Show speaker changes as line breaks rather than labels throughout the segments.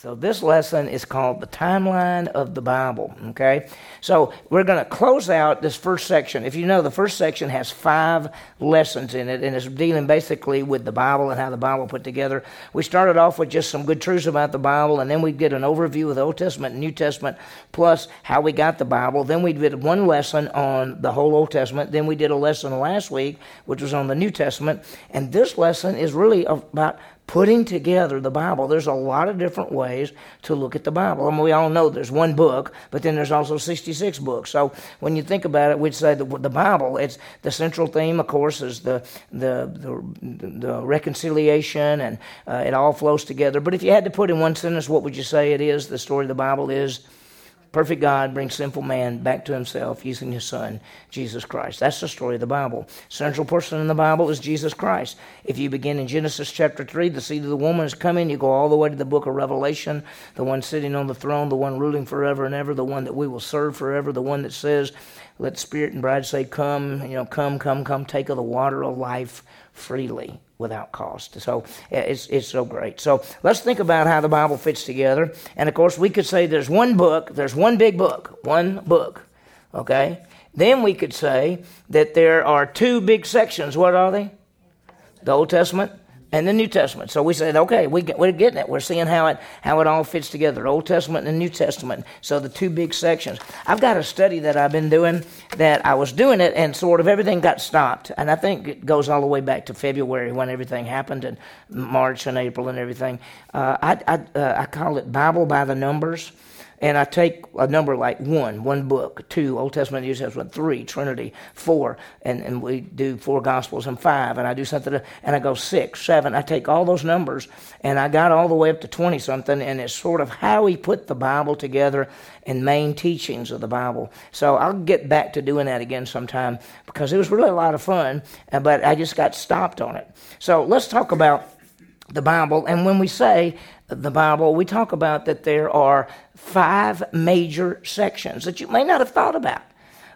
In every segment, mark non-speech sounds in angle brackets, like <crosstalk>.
So, this lesson is called the timeline of the Bible. Okay? So, we're going to close out this first section. If you know, the first section has five lessons in it, and it's dealing basically with the Bible and how the Bible put together. We started off with just some good truths about the Bible, and then we did an overview of the Old Testament and New Testament, plus how we got the Bible. Then we did one lesson on the whole Old Testament. Then we did a lesson last week, which was on the New Testament. And this lesson is really about putting together the Bible. There's a lot of different ways to look at the Bible. I mean, we all know there's one book, but then there's also 66 books. So when you think about it, we'd say the, the Bible, it's the central theme, of course, is the, the, the, the reconciliation, and uh, it all flows together. But if you had to put in one sentence, what would you say it is? The story of the Bible is Perfect God brings sinful man back to himself using his son, Jesus Christ. That's the story of the Bible. Central person in the Bible is Jesus Christ. If you begin in Genesis chapter 3, the seed of the woman is coming, you go all the way to the book of Revelation, the one sitting on the throne, the one ruling forever and ever, the one that we will serve forever, the one that says, Let spirit and bride say, Come, you know, come, come, come, take of the water of life freely without cost. So it's, it's so great. So let's think about how the Bible fits together. And of course, we could say there's one book, there's one big book, one book, okay? Then we could say that there are two big sections. What are they? The Old Testament and the New Testament. So we said, okay, we get, we're getting it. We're seeing how it how it all fits together, Old Testament and New Testament. So the two big sections. I've got a study that I've been doing that I was doing it and sort of everything got stopped, and I think it goes all the way back to February when everything happened, and March and April and everything. Uh, I I, uh, I call it Bible by the numbers and I take a number like one, one book, two, Old Testament, New Testament, three, Trinity, four, and, and we do four Gospels and five, and I do something, and I go six, seven. I take all those numbers, and I got all the way up to 20 something, and it's sort of how he put the Bible together and main teachings of the Bible. So I'll get back to doing that again sometime because it was really a lot of fun, but I just got stopped on it. So let's talk about the Bible, and when we say the Bible, we talk about that there are five major sections that you may not have thought about.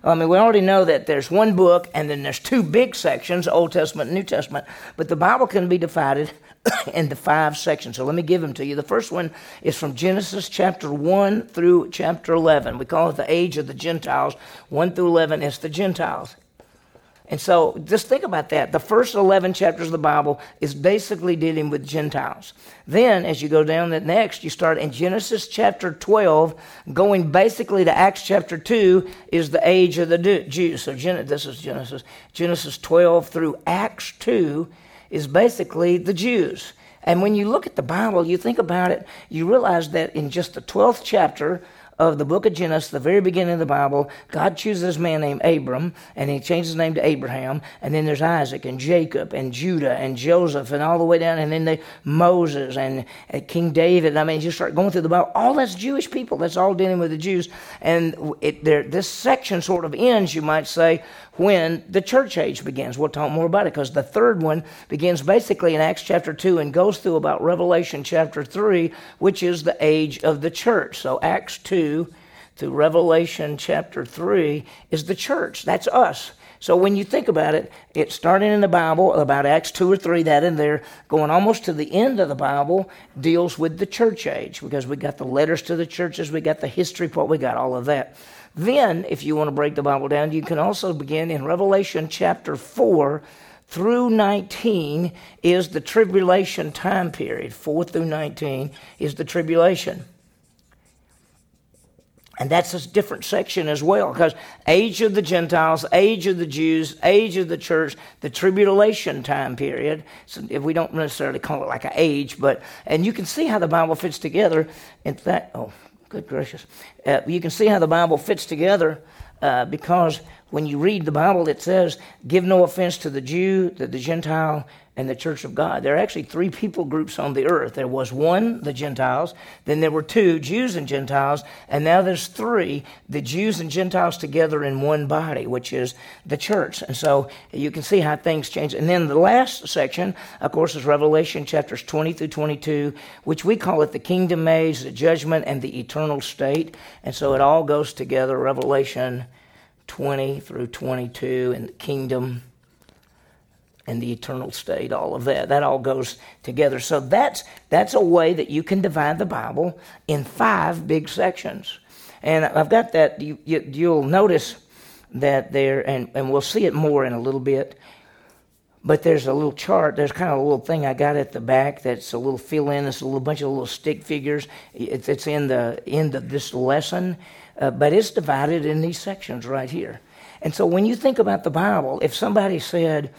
I mean, we already know that there's one book and then there's two big sections, Old Testament and New Testament, but the Bible can be divided <coughs> into five sections. So let me give them to you. The first one is from Genesis chapter 1 through chapter 11. We call it the age of the Gentiles. 1 through 11 is the Gentiles. And so just think about that. The first 11 chapters of the Bible is basically dealing with Gentiles. Then, as you go down that next, you start in Genesis chapter 12, going basically to Acts chapter 2 is the age of the Jews. So this is Genesis. Genesis 12 through Acts 2 is basically the Jews. And when you look at the Bible, you think about it, you realize that in just the 12th chapter, of the book of Genesis, the very beginning of the Bible, God chooses this man named Abram, and he changes his name to Abraham. And then there's Isaac and Jacob and Judah and Joseph and all the way down. And then they, Moses and, King David. I mean, you start going through the Bible. All that's Jewish people. That's all dealing with the Jews. And it, this section sort of ends, you might say, when the church age begins. We'll talk more about it because the third one begins basically in Acts chapter 2 and goes through about Revelation chapter 3, which is the age of the church. So Acts 2 through Revelation chapter 3 is the church. That's us. So when you think about it, it's starting in the Bible, about Acts 2 or 3, that in there, going almost to the end of the Bible, deals with the church age because we got the letters to the churches, we got the history part, we got all of that. Then, if you want to break the Bible down, you can also begin in Revelation chapter 4 through 19 is the tribulation time period. 4 through 19 is the tribulation. And that's a different section as well, because age of the Gentiles, age of the Jews, age of the church, the tribulation time period. So if we don't necessarily call it like an age, but and you can see how the Bible fits together. In fact, oh, Good gracious. Uh, you can see how the Bible fits together uh, because when you read the Bible, it says, Give no offense to the Jew, to the Gentile, and the church of God. There are actually three people groups on the earth. There was one, the Gentiles, then there were two, Jews and Gentiles, and now there's three, the Jews and Gentiles together in one body, which is the church. And so you can see how things change. And then the last section, of course, is Revelation chapters 20 through 22, which we call it the kingdom age, the judgment, and the eternal state. And so it all goes together, Revelation 20 through 22, and the kingdom and the eternal state, all of that. That all goes together. So that's that's a way that you can divide the Bible in five big sections. And I've got that. You, you, will notice that there, and, and we'll see it more in a little bit. But there's a little chart. There's kind of a little thing I got at the back that's a little fill in. It's a little bunch of little stick figures. It's, it's in the end of this lesson, uh, but it's divided in these sections right here. And so when you think about the Bible, if somebody said,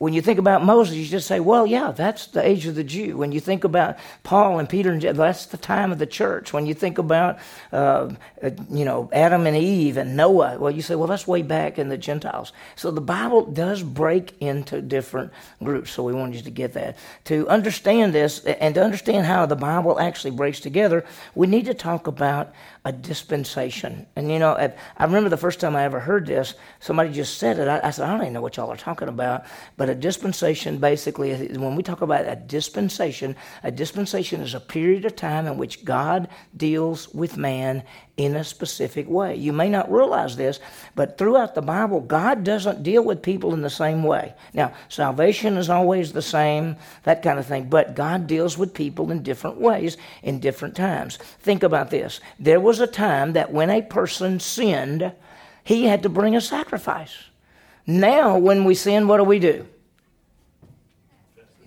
when you think about Moses, you just say, well, yeah, that's the age of the Jew. When you think about Paul and Peter, and that's the time of the church. When you think about, uh, uh, you know, Adam and Eve and Noah, well, you say, well, that's way back in the Gentiles. So the Bible does break into different groups. So we wanted you to get that. To understand this and to understand how the Bible actually breaks together, we need to talk about a dispensation. And you know, I remember the first time I ever heard this, somebody just said it. I, I said, I don't even know what y'all are talking about. But a dispensation basically, when we talk about a dispensation, a dispensation is a period of time in which God deals with man in a specific way. You may not realize this, but throughout the Bible, God doesn't deal with people in the same way. Now, salvation is always the same, that kind of thing, but God deals with people in different ways in different times. Think about this. There was a time that when a person sinned, he had to bring a sacrifice. Now, when we sin, what do we do?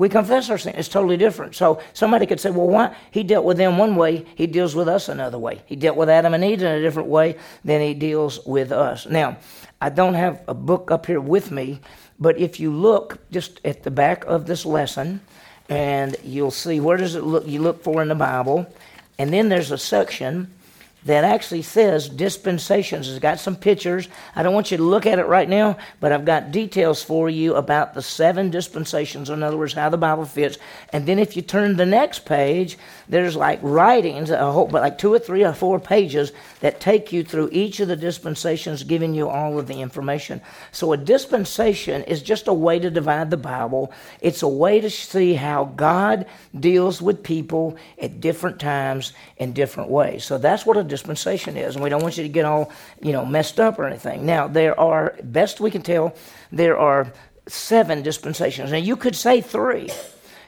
We confess our sin. It's totally different. So somebody could say, well, why? He dealt with them one way, he deals with us another way. He dealt with Adam and Eve in a different way than he deals with us. Now, I don't have a book up here with me, but if you look just at the back of this lesson, and you'll see where does it look you look for in the Bible, and then there's a section that actually says dispensations. It's got some pictures. I don't want you to look at it right now, but I've got details for you about the seven dispensations. In other words, how the Bible fits. And then if you turn the next page, there's like writings, a whole, but like two or three or four pages that take you through each of the dispensations, giving you all of the information. So a dispensation is just a way to divide the Bible. It's a way to see how God deals with people at different times in different ways. So that's what a dispensation is, and we don't want you to get all you know messed up or anything. Now there are, best we can tell, there are seven dispensations. Now you could say three.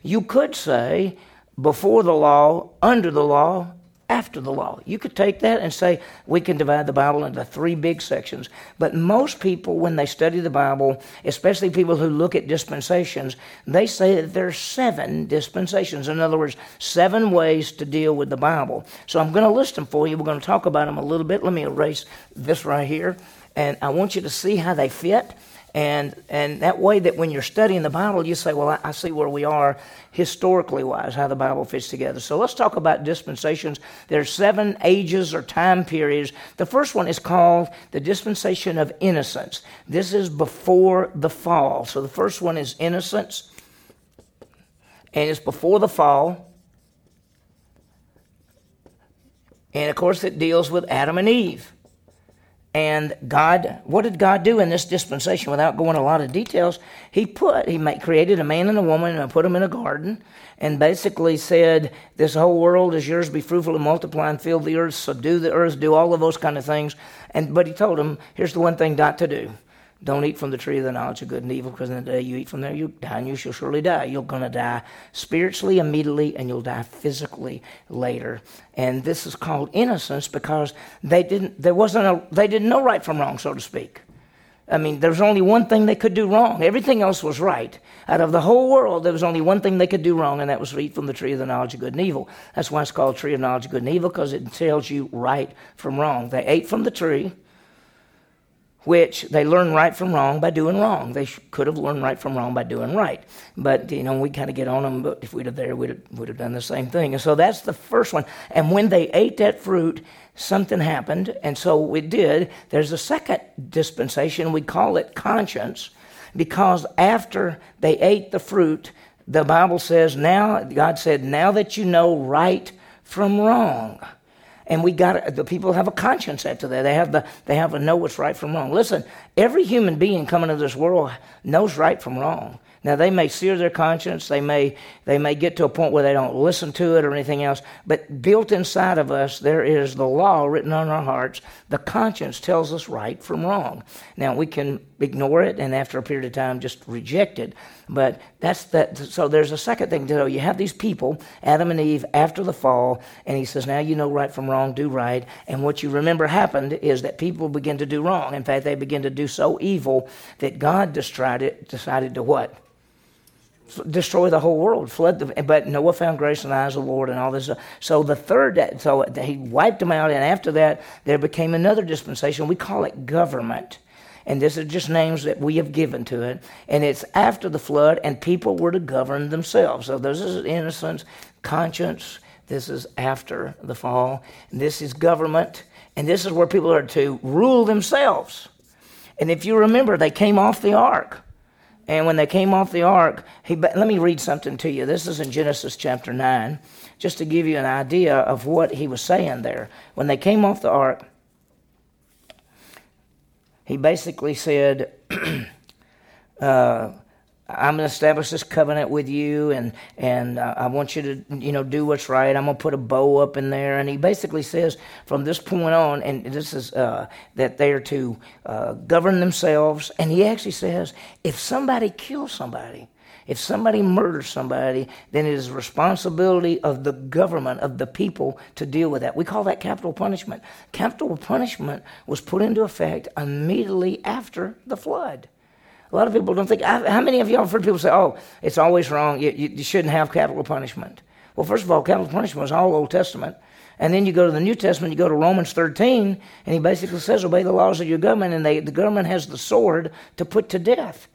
You could say before the law, under the law, after the law. You could take that and say we can divide the Bible into three big sections. But most people, when they study the Bible, especially people who look at dispensations, they say that there are seven dispensations. In other words, seven ways to deal with the Bible. So I'm going to list them for you. We're going to talk about them a little bit. Let me erase this right here. And I want you to see how they fit. And, and that way that when you're studying the Bible, you say, well, I, I see where we are historically wise, how the Bible fits together. So let's talk about dispensations. There are seven ages or time periods. The first one is called the dispensation of innocence. This is before the fall. So the first one is innocence, and it's before the fall. And of course, it deals with Adam and Eve. And God, what did God do in this dispensation without going a lot of details? He put, He made, created a man and a woman and put them in a garden and basically said, This whole world is yours, be fruitful and multiply and fill the earth, subdue the earth, do all of those kind of things. And But He told them, Here's the one thing not to do don't eat from the tree of the knowledge of good and evil, because in the day you eat from there, you die, and you shall surely die. You're going to die spiritually immediately, and you'll die physically later. And this is called innocence because they didn't. There wasn't a. They didn't know right from wrong, so to speak. I mean, there was only one thing they could do wrong. Everything else was right. Out of the whole world, there was only one thing they could do wrong, and that was eat from the tree of the knowledge of good and evil. That's why it's called tree of knowledge of good and evil, because it tells you right from wrong. They ate from the tree which they learn right from wrong by doing wrong. They sh- could have learned right from wrong by doing right. But, you know, we kind of get on them, but if we'd have there, we'd have, would have done the same thing. And so that's the first one. And when they ate that fruit, something happened, and so it did. There's a second dispensation, we call it conscience, because after they ate the fruit, the Bible says, now, God said, now that you know right from wrong and we got the people have a conscience after that. They have the they have to know what's right from wrong. Listen, every human being coming into this world knows right from wrong. Now they may sear their conscience, they may they may get to a point where they don't listen to it or anything else, but built inside of us there is the law written on our hearts. The conscience tells us right from wrong. Now we can ignore it and after a period of time just reject it. But that's that so there's a second thing to know. You have these people, Adam and Eve, after the fall, and he says, Now you know right from wrong, do right. And what you remember happened is that people begin to do wrong. In fact, they begin to do so evil that God decided decided to what? destroy the whole world, flood the. But Noah found grace in the eyes of the Lord, and all this. So the third, so he wiped them out, and after that, there became another dispensation. We call it government, and this is just names that we have given to it. And it's after the flood, and people were to govern themselves. So this is innocence, conscience. This is after the fall. This is government, and this is where people are to rule themselves. And if you remember, they came off the ark. And when they came off the ark, he, let me read something to you. This is in Genesis chapter 9, just to give you an idea of what he was saying there. When they came off the ark, he basically said, <clears throat> uh, I'm going to establish this covenant with you, and and uh, I want you to you know do what's right. I'm going to put a bow up in there, and he basically says from this point on, and this is uh, that they are to uh, govern themselves. And he actually says if somebody kills somebody, if somebody murders somebody, then it is responsibility of the government of the people to deal with that. We call that capital punishment. Capital punishment was put into effect immediately after the flood. A lot of people don't think. How many of y'all have heard people say, "Oh, it's always wrong. You, you, shouldn't have capital punishment." Well, first of all, capital punishment was all Old Testament. And then you go to the New Testament, you go to Romans 13, and he basically says, Obey the laws of your government, and they, the government has the sword to put to death.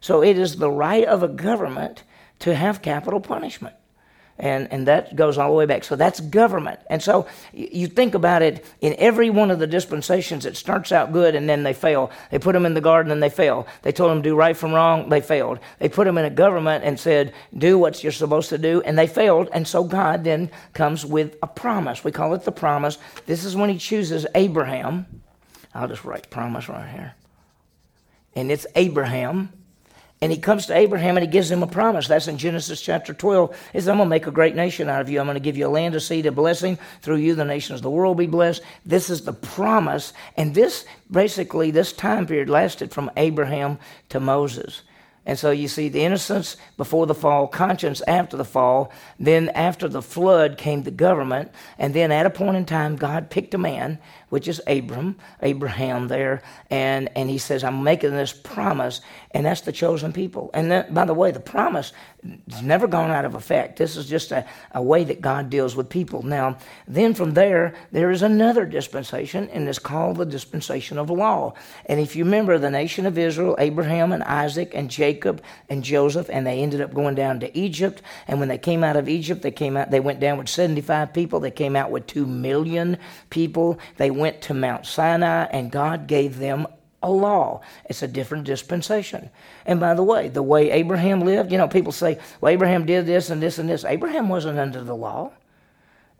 So it is the right of a government to have capital punishment and, and that goes all the way back. So that's government. And so you think about it in every one of the dispensations, it starts out good and then they fail. They put them in the garden and they fail. They told them do right from wrong, they failed. They put them in a government and said do what you're supposed to do, and they failed. And so God then comes with a promise. We call it the promise. This is when He chooses Abraham. I'll just write promise right here. And it's Abraham and he comes to Abraham and he gives him a promise. That's in Genesis chapter 12. He says, I'm going to make a great nation out of you. I'm going to give you a land, a seed, a blessing. Through you, the nations of the world will be blessed. This is the promise. And this, basically, this time period lasted from Abraham to Moses. And so you see the innocence before the fall, conscience after the fall. Then after the flood came the government. And then at a point in time, God picked a man which is Abram, Abraham there, and, and he says, I'm making this promise, and that's the chosen people. And then, by the way, the promise has never gone out of effect. This is just a, a way that God deals with people. Now, then from there, there is another dispensation, and it's called the dispensation of law. And if you remember the nation of Israel, Abraham and Isaac and Jacob and Joseph, and they ended up going down to Egypt. And when they came out of Egypt, they came out, they went down with 75 people, they came out with 2 million people. They went to Mount Sinai and God gave them a law. It's a different dispensation. And by the way, the way Abraham lived, you know, people say, well, Abraham did this and this and this. Abraham wasn't under the law.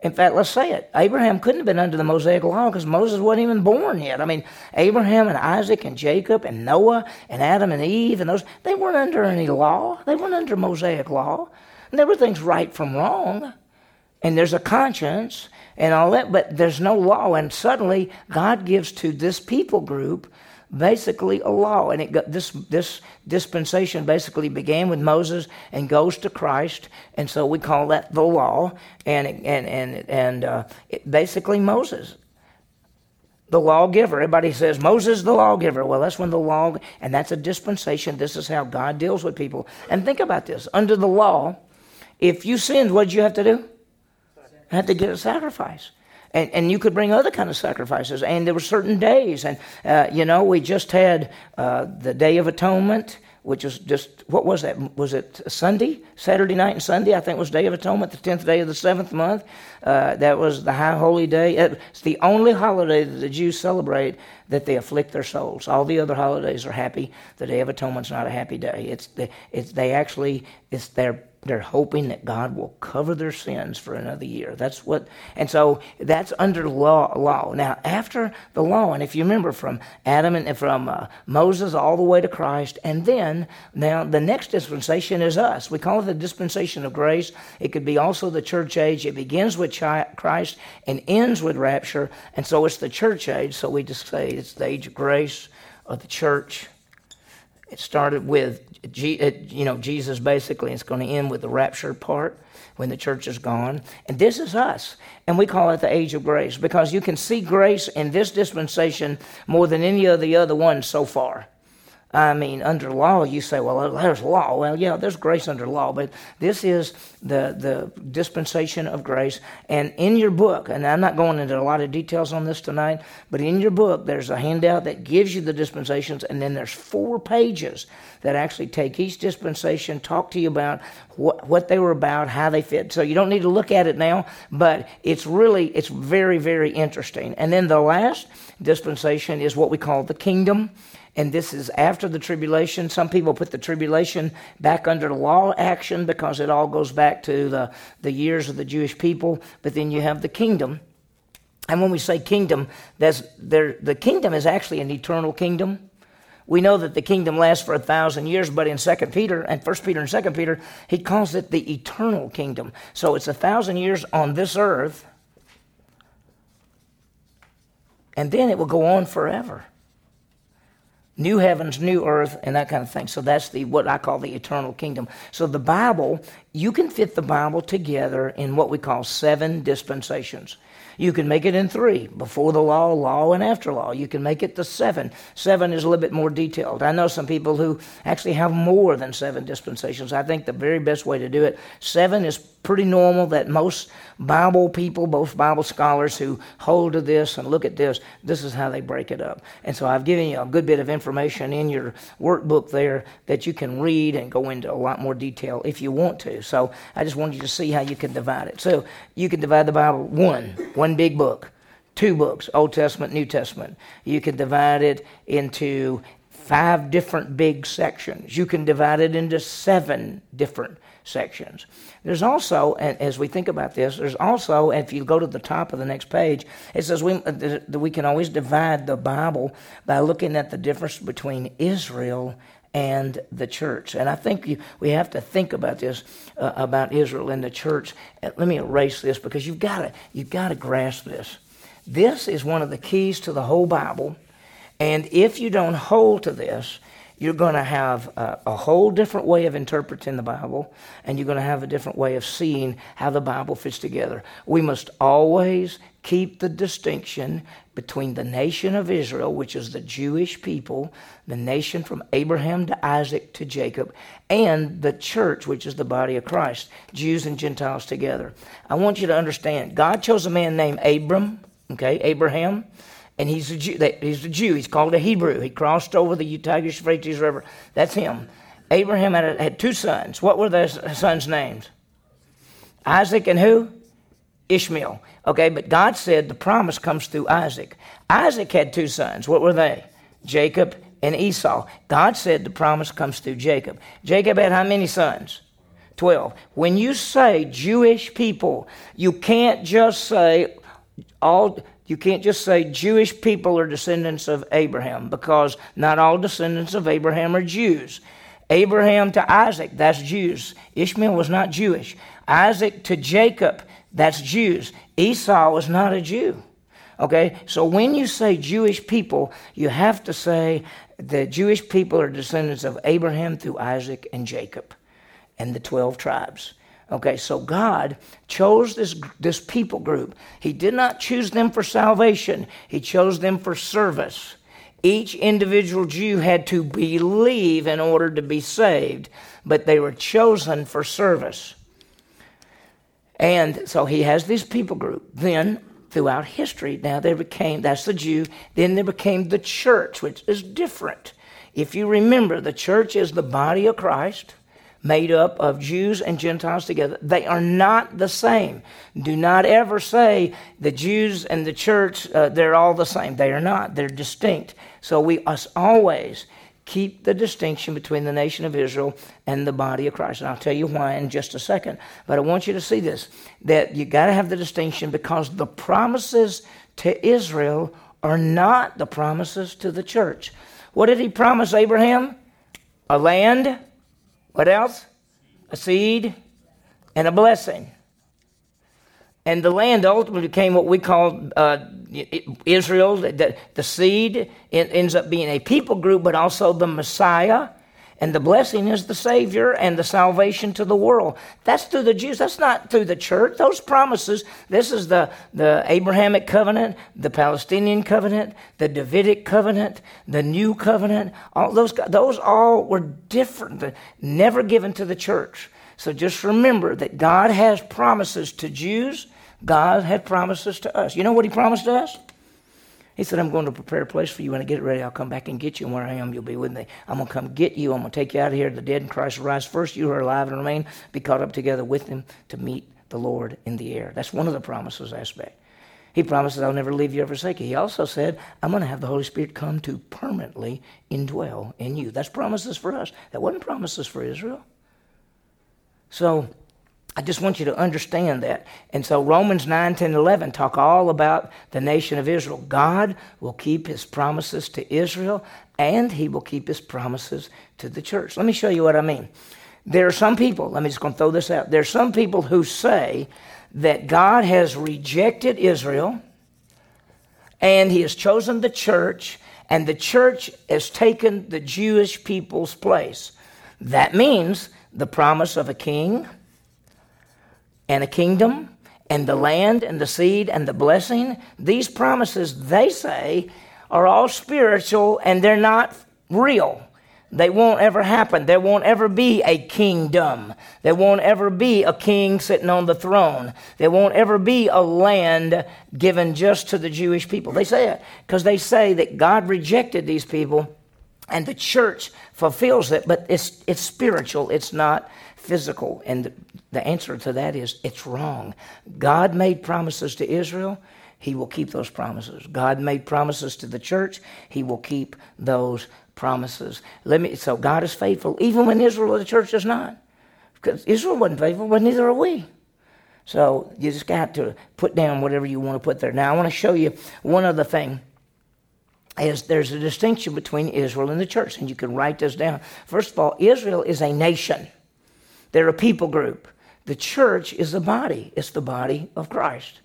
In fact, let's say it. Abraham couldn't have been under the Mosaic law because Moses wasn't even born yet. I mean, Abraham and Isaac and Jacob and Noah and Adam and Eve and those, they weren't under any law. They weren't under Mosaic law. And everything's right from wrong. And there's a conscience and all that, but there's no law. And suddenly, God gives to this people group basically a law. And it got, this, this dispensation basically began with Moses and goes to Christ. And so we call that the law. And, it, and, and, and uh, basically, Moses the lawgiver. Everybody says Moses the lawgiver. Well, that's when the law, and that's a dispensation. This is how God deals with people. And think about this: under the law, if you sinned, what did you have to do? Had to get a sacrifice. And, and you could bring other kind of sacrifices. And there were certain days. And, uh, you know, we just had uh, the Day of Atonement, which was just, what was that? Was it Sunday? Saturday night and Sunday, I think was Day of Atonement, the 10th day of the seventh month. Uh, that was the High Holy Day. It's the only holiday that the Jews celebrate that they afflict their souls. All the other holidays are happy. The Day of Atonement's not a happy day. It's, the, it's they actually, it's their they're hoping that God will cover their sins for another year. That's what, and so that's under law. Law now, after the law, and if you remember from Adam and from uh, Moses all the way to Christ, and then now the next dispensation is us. We call it the dispensation of grace. It could be also the church age. It begins with Christ and ends with rapture, and so it's the church age. So we just say it's the age of grace of the church. It started with uh, you know Jesus basically. It's going to end with the rapture part when the church is gone. And this is us. And we call it the age of grace because you can see grace in this dispensation more than any of the other ones so far. I mean, under law, you say, well, there's law. Well, yeah, there's grace under law, but this is the, the dispensation of grace. And in your book, and I'm not going into a lot of details on this tonight, but in your book, there's a handout that gives you the dispensations, and then there's four pages that actually take each dispensation, talk to you about what, what they were about, how they fit. So you don't need to look at it now, but it's really, it's very, very interesting. And then the last dispensation is what we call the kingdom and this is after the tribulation. Some people put the tribulation back under law action because it all goes back to the, the years of the Jewish people. But then you have the kingdom. And when we say kingdom, that's there, the kingdom is actually an eternal kingdom. We know that the kingdom lasts for a thousand years, but in Second Peter and First Peter and Second Peter, he calls it the eternal kingdom. So it's a thousand years on this earth, and then it will go on forever new heavens, new earth, and that kind of thing. So that's the what I call the eternal kingdom. So the Bible, you can fit the Bible together in what we call seven dispensations. You can make it in three before the law, law, and after law. You can make it the seven. Seven is a little bit more detailed. I know some people who actually have more than seven dispensations. I think the very best way to do it, seven is pretty normal that most Bible people, both Bible scholars who hold to this and look at this, this is how they break it up. And so I've given you a good bit of information in your workbook there that you can read and go into a lot more detail if you want to. So I just wanted you to see how you can divide it. So you can divide the Bible one, one big book, two books, Old Testament, New Testament. You can divide it into five different big sections. You can divide it into seven different sections. There's also, as we think about this, there's also, if you go to the top of the next page, it says we, uh, that we can always divide the Bible by looking at the difference between Israel and the church. And I think you, we have to think about this uh, about Israel and the church. let me erase this because you've got to you've got to grasp this. This is one of the keys to the whole Bible. And if you don't hold to this, you're going to have a, a, whole different way of interpreting the Bible, and you're going to have a different way of seeing how the Bible fits together. We must always keep the distinction between the nation of Israel, which is the Jewish people, the nation from Abraham to Isaac to Jacob, and the church, which is the body of Christ, Jews and Gentiles together. I want you to understand God chose a man named Abram, okay, Abraham and he's a Jew. He's a Jew. He's called a Hebrew. He crossed over the Tigris Euphrates River. That's him. Abraham had, had two sons. What were their sons' names? Isaac and who? Ishmael. Okay, but God said the promise comes through Isaac. Isaac had two sons. What were they? Jacob and Esau. God said the promise comes through Jacob. Jacob had how many sons? 12. When you say Jewish people, you can't just say all you can't just say Jewish people are descendants of Abraham because not all descendants of Abraham are Jews. Abraham to Isaac, that's Jews. Ishmael was not Jewish. Isaac to Jacob, that's Jews. Esau was not a Jew. Okay? So when you say Jewish people, you have to say the Jewish people are descendants of Abraham through Isaac and Jacob and the 12 tribes. Okay, so God chose this, this people group. He did not choose them for salvation, He chose them for service. Each individual Jew had to believe in order to be saved, but they were chosen for service. And so he has this people group. Then, throughout history, now they became, that's the Jew, then there became the church, which is different. If you remember, the church is the body of Christ made up of Jews and Gentiles together. They are not the same. Do not ever say the Jews and the church, uh, they're all the same. They are not. They're distinct. So we must always keep the distinction between the nation of Israel and the body of Christ. And I'll tell you why in just a second. But I want you to see this that you got to have the distinction because the promises to Israel are not the promises to the church. What did he promise Abraham? A land. What else? A seed and a blessing. And the land ultimately became what we call uh, Israel. The, the seed ends up being a people group, but also the Messiah. And the blessing is the Savior and the salvation to the world. That's through the Jews. That's not through the church. Those promises, this is the, the Abrahamic covenant, the Palestinian covenant, the Davidic covenant, the new covenant. All those, those all were different, never given to the church. So just remember that God has promises to Jews God had promises to us. You know what He promised us? He said, I'm going to prepare a place for you. When I get ready, I'll come back and get you. And where I am, you'll be with me. I'm going to come get you. I'm going to take you out of here. The dead in Christ rise first. You who are alive and remain. Be caught up together with Him to meet the Lord in the air. That's one of the promises aspect. He promises, I'll never leave you or forsake you. He also said, I'm going to have the Holy Spirit come to permanently indwell in you. That's promises for us. That wasn't promises for Israel. So, I just want you to understand that. And so Romans 9, 10, 11 talk all about the nation of Israel. God will keep his promises to Israel and he will keep his promises to the church. Let me show you what I mean. There are some people, let me just going to throw this out. There are some people who say that God has rejected Israel and he has chosen the church and the church has taken the Jewish people's place. That means the promise of a king and a kingdom and the land and the seed and the blessing, these promises, they say, are all spiritual and they're not real. They won't ever happen. There won't ever be a kingdom. There won't ever be a king sitting on the throne. There won't ever be a land given just to the Jewish people. They say it because they say that God rejected these people and the church fulfills it, but it's, it's spiritual, it's not physical. And the answer to that is it's wrong. God made promises to Israel. He will keep those promises. God made promises to the church. He will keep those promises. Let me. So God is faithful, even when Israel or the church is not. Because Israel wasn't faithful, but neither are we. So you just got to put down whatever you want to put there. Now I want to show you one other thing. Is there's a distinction between Israel and the church, and you can write this down. First of all, Israel is a nation. They're a people group. The church is the body, it's the body of Christ.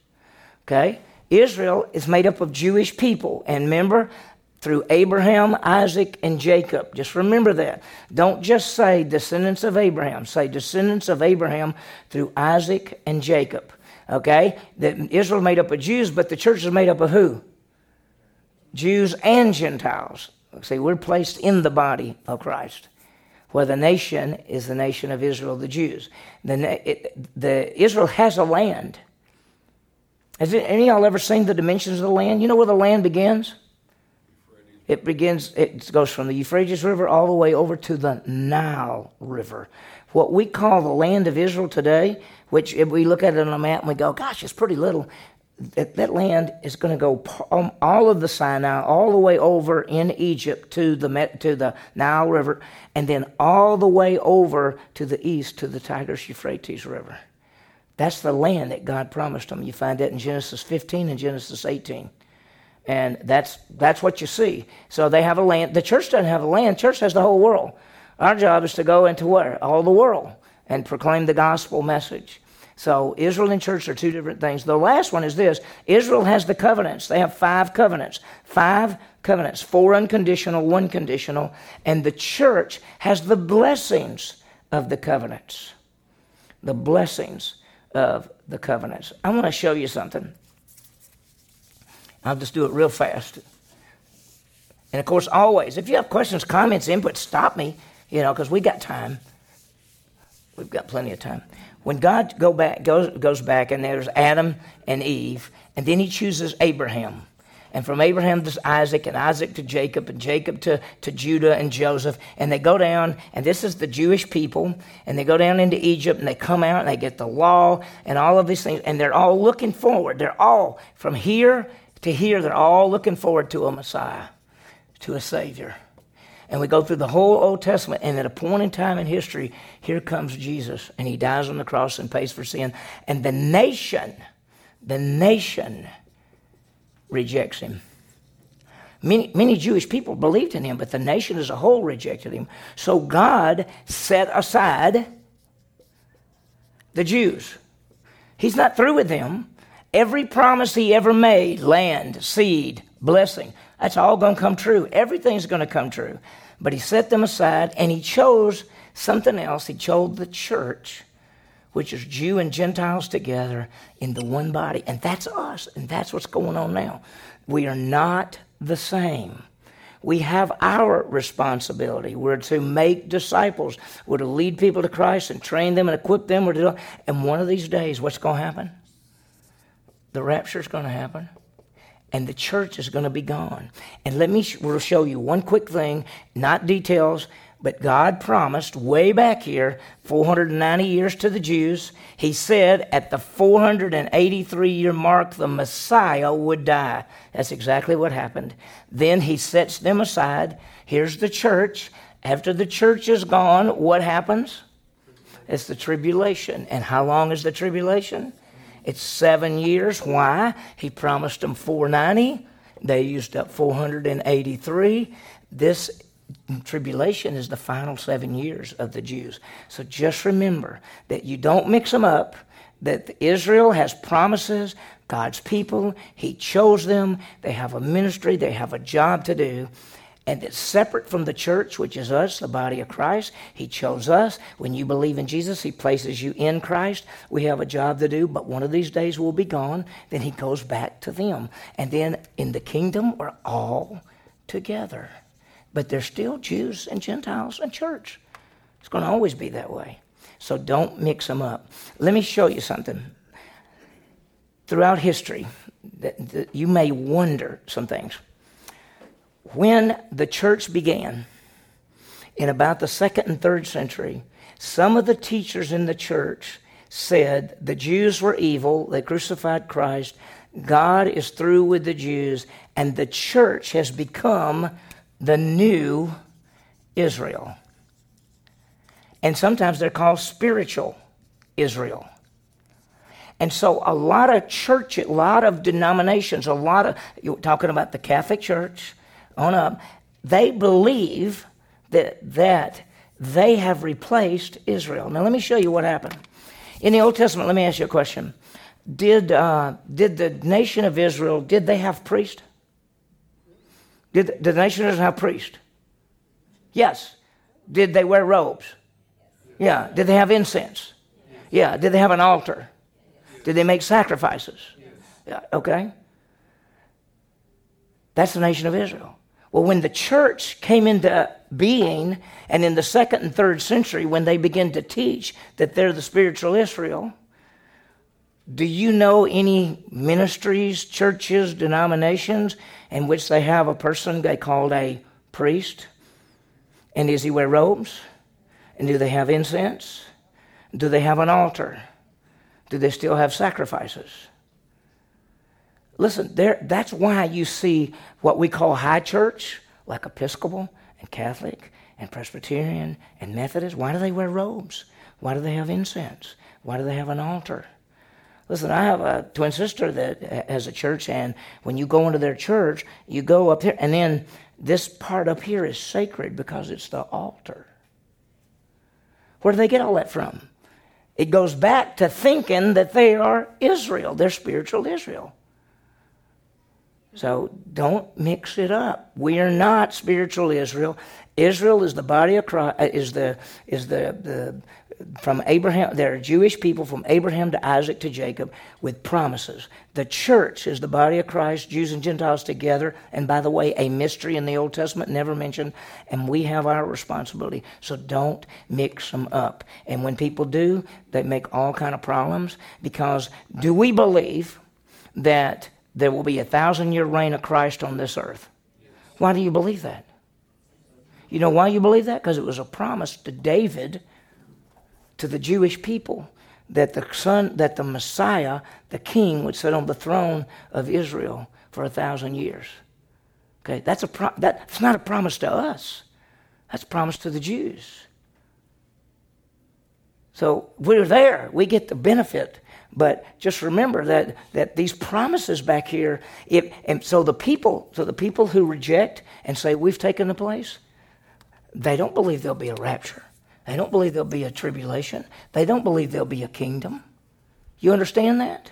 Okay? Israel is made up of Jewish people. And remember, through Abraham, Isaac, and Jacob. Just remember that. Don't just say descendants of Abraham. Say descendants of Abraham through Isaac and Jacob. Okay? That Israel is made up of Jews, but the church is made up of who? Jews and Gentiles. See, we're placed in the body of Christ where the nation is the nation of Israel, the Jews. The, it, the Israel has a land. Has any of y'all ever seen the dimensions of the land? You know where the land begins? It begins. It goes from the Euphrates River all the way over to the Nile River. What we call the land of Israel today, which if we look at it on a map and we go, "Gosh, it's pretty little," that, that land is going to go um, all of the Sinai, all the way over in Egypt to the, to the Nile River, and then all the way over to the east to the Tigris Euphrates River. That's the land that God promised them. You find that in Genesis 15 and Genesis 18. And that's, that's what you see. So they have a land. The church doesn't have a land, church has the whole world. Our job is to go into where? All the world and proclaim the gospel message. So Israel and church are two different things. The last one is this Israel has the covenants. They have five covenants. Five covenants, four unconditional, one conditional. And the church has the blessings of the covenants. The blessings of the covenants. I want to show you something. I'll just do it real fast. And of course, always, if you have questions, comments, input, stop me, you know, because we got time. We've got plenty of time. When God go back, goes, goes back, and there's Adam and Eve, and then he chooses Abraham. And from Abraham to Isaac, and Isaac to Jacob, and Jacob to, to Judah and Joseph. And they go down, and this is the Jewish people, and they go down into Egypt, and they come out, and they get the law, and all of these things, and they're all looking forward. They're all, from here to here, they're all looking forward to a Messiah, to a Savior. And we go through the whole Old Testament, and at a point in time in history, here comes Jesus, and he dies on the cross and pays for sin. And the nation, the nation rejects him. Many, many Jewish people believed in him, but the nation as a whole rejected him. So God set aside the Jews. He's not through with them. Every promise he ever made land, seed, blessing that's all going to come true. Everything's going to come true. But he set them aside and he chose something else. He chose the church, which is Jew and Gentiles together in the one body. And that's us. And that's what's going on now. We are not the same. We have our responsibility. We're to make disciples. We're to lead people to Christ and train them and equip them. We're to, and one of these days, what's going to happen? The rapture is going to happen and the church is going to be gone. And let me we'll show you one quick thing, not details, but God promised way back here, 490 years to the Jews, He said at the 483 year mark, the Messiah would die. That's exactly what happened. Then He sets them aside. Here's the church. After the church is gone, what happens? It's the tribulation. And how long is the tribulation? It's seven years. Why? He promised them 490. They used up 483. This tribulation is the final seven years of the Jews. So just remember that you don't mix them up, that Israel has promises, God's people, He chose them, they have a ministry, they have a job to do and it's separate from the church, which is us, the body of Christ. He chose us. When you believe in Jesus, He places you in Christ. We have a job to do, but one of these days we'll be gone. Then He goes back to them. And then in the kingdom, we're all together. But there's still Jews and Gentiles and church. It's going to always be that way. So don't mix them up. Let me show you something. Throughout history, that, that you may wonder some things when the church began, in about the second and third century, some of the teachers in the church said the Jews were evil, they crucified Christ, God is through with the Jews, and the church has become the new Israel. And sometimes they're called spiritual Israel. And so a lot of church, a lot of denominations, a lot of, you're talking about the Catholic Church, on up, they believe that, that they have replaced Israel. Now, let me show you what happened. In the Old Testament, let me ask you a question. Did, uh, did the nation of Israel, did they have priests? Did, did the nation of Israel have priests? Yes. Did they wear robes? Yeah. Did they have incense? Yeah. Did they have an altar? Did they make sacrifices? Yeah. Okay. That's the nation of Israel. Well, when the church came into being, and in the second and third century, when they begin to teach that they're the spiritual Israel, do you know any ministries, churches, denominations in which they have a person they called a priest? And does he wear robes? And do they have incense? Do they have an altar? Do they still have sacrifices? Listen, there, that's why you see what we call high church, like Episcopal and Catholic and Presbyterian and Methodist. Why do they wear robes? Why do they have incense? Why do they have an altar? Listen, I have a twin sister that has a church, and when you go into their church, you go up here, and then this part up here is sacred because it's the altar. Where do they get all that from? It goes back to thinking that they are Israel, they're spiritual Israel. So don't mix it up. We are not spiritual Israel. Israel is the body of Christ, uh, is the is the, the from Abraham. There are Jewish people from Abraham to Isaac to Jacob with promises. The church is the body of Christ, Jews and Gentiles together. And by the way, a mystery in the Old Testament never mentioned. And we have our responsibility. So don't mix them up. And when people do, they make all kind of problems because do we believe that there will be a thousand year reign of Christ on this earth. Why do you believe that? You know why you believe that? Because it was a promise to David, to the Jewish people, that the son, that the Messiah, the King, would sit on the throne of Israel for a thousand years. Okay, that's a pro- that's not a promise to us. That's promised to the Jews. So we're there. We get the benefit. But just remember that, that these promises back here, if, and so the people, so the people who reject and say we've taken the place, they don't believe there'll be a rapture. They don't believe there'll be a tribulation. They don't believe there'll be a kingdom. You understand that?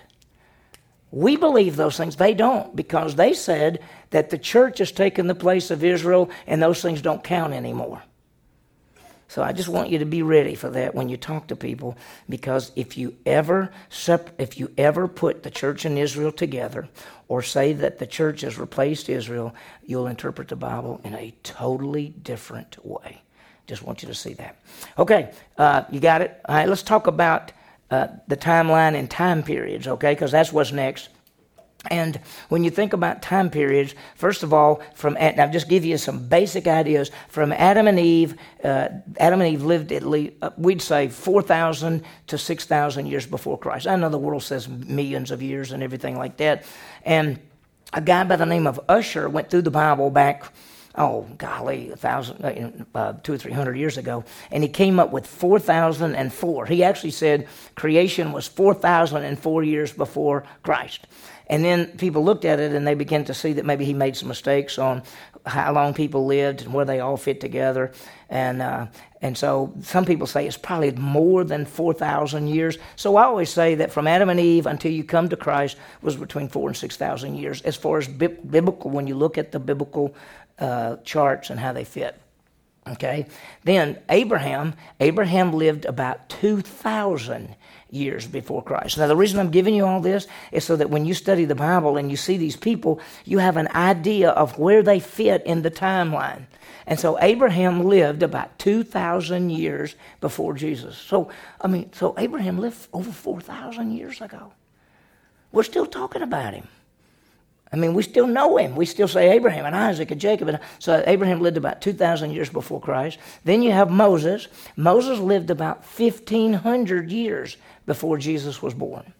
We believe those things. They don't because they said that the church has taken the place of Israel and those things don't count anymore. So I just want you to be ready for that when you talk to people, because if you ever if you ever put the church and Israel together, or say that the church has replaced Israel, you'll interpret the Bible in a totally different way. Just want you to see that. Okay, uh, you got it. All right, let's talk about uh, the timeline and time periods. Okay, because that's what's next. And when you think about time periods, first of all, from and I'll just give you some basic ideas. From Adam and Eve, uh, Adam and Eve lived at least uh, we'd say four thousand to six thousand years before Christ. I know the world says millions of years and everything like that. And a guy by the name of Ussher went through the Bible back oh golly, a thousand, uh, uh, two or three hundred years ago, and he came up with four thousand and four. He actually said creation was four thousand and four years before Christ. And then people looked at it and they began to see that maybe he made some mistakes on how long people lived and where they all fit together. And, uh, and so some people say it's probably more than 4,000 years. So I always say that from Adam and Eve until you come to Christ was between four and 6,000 years as far as bi- biblical, when you look at the biblical uh, charts and how they fit. Okay? Then Abraham, Abraham lived about 2,000 years before Christ. Now, the reason I'm giving you all this is so that when you study the Bible and you see these people, you have an idea of where they fit in the timeline. And so Abraham lived about 2,000 years before Jesus. So, I mean, so Abraham lived over 4,000 years ago. We're still talking about him. I mean, we still know him. We still say Abraham and Isaac and Jacob. And so Abraham lived about 2,000 years before Christ. Then you have Moses. Moses lived about 1,500 years before Jesus was born.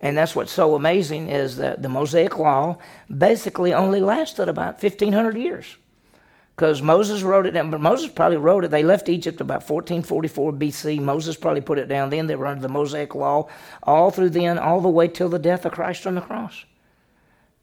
And that's what's so amazing is that the Mosaic Law basically only lasted about 1,500 years. Because Moses wrote it down, but Moses probably wrote it. They left Egypt about 1444 BC. Moses probably put it down then. They were under the Mosaic Law all through then, all the way till the death of Christ on the cross.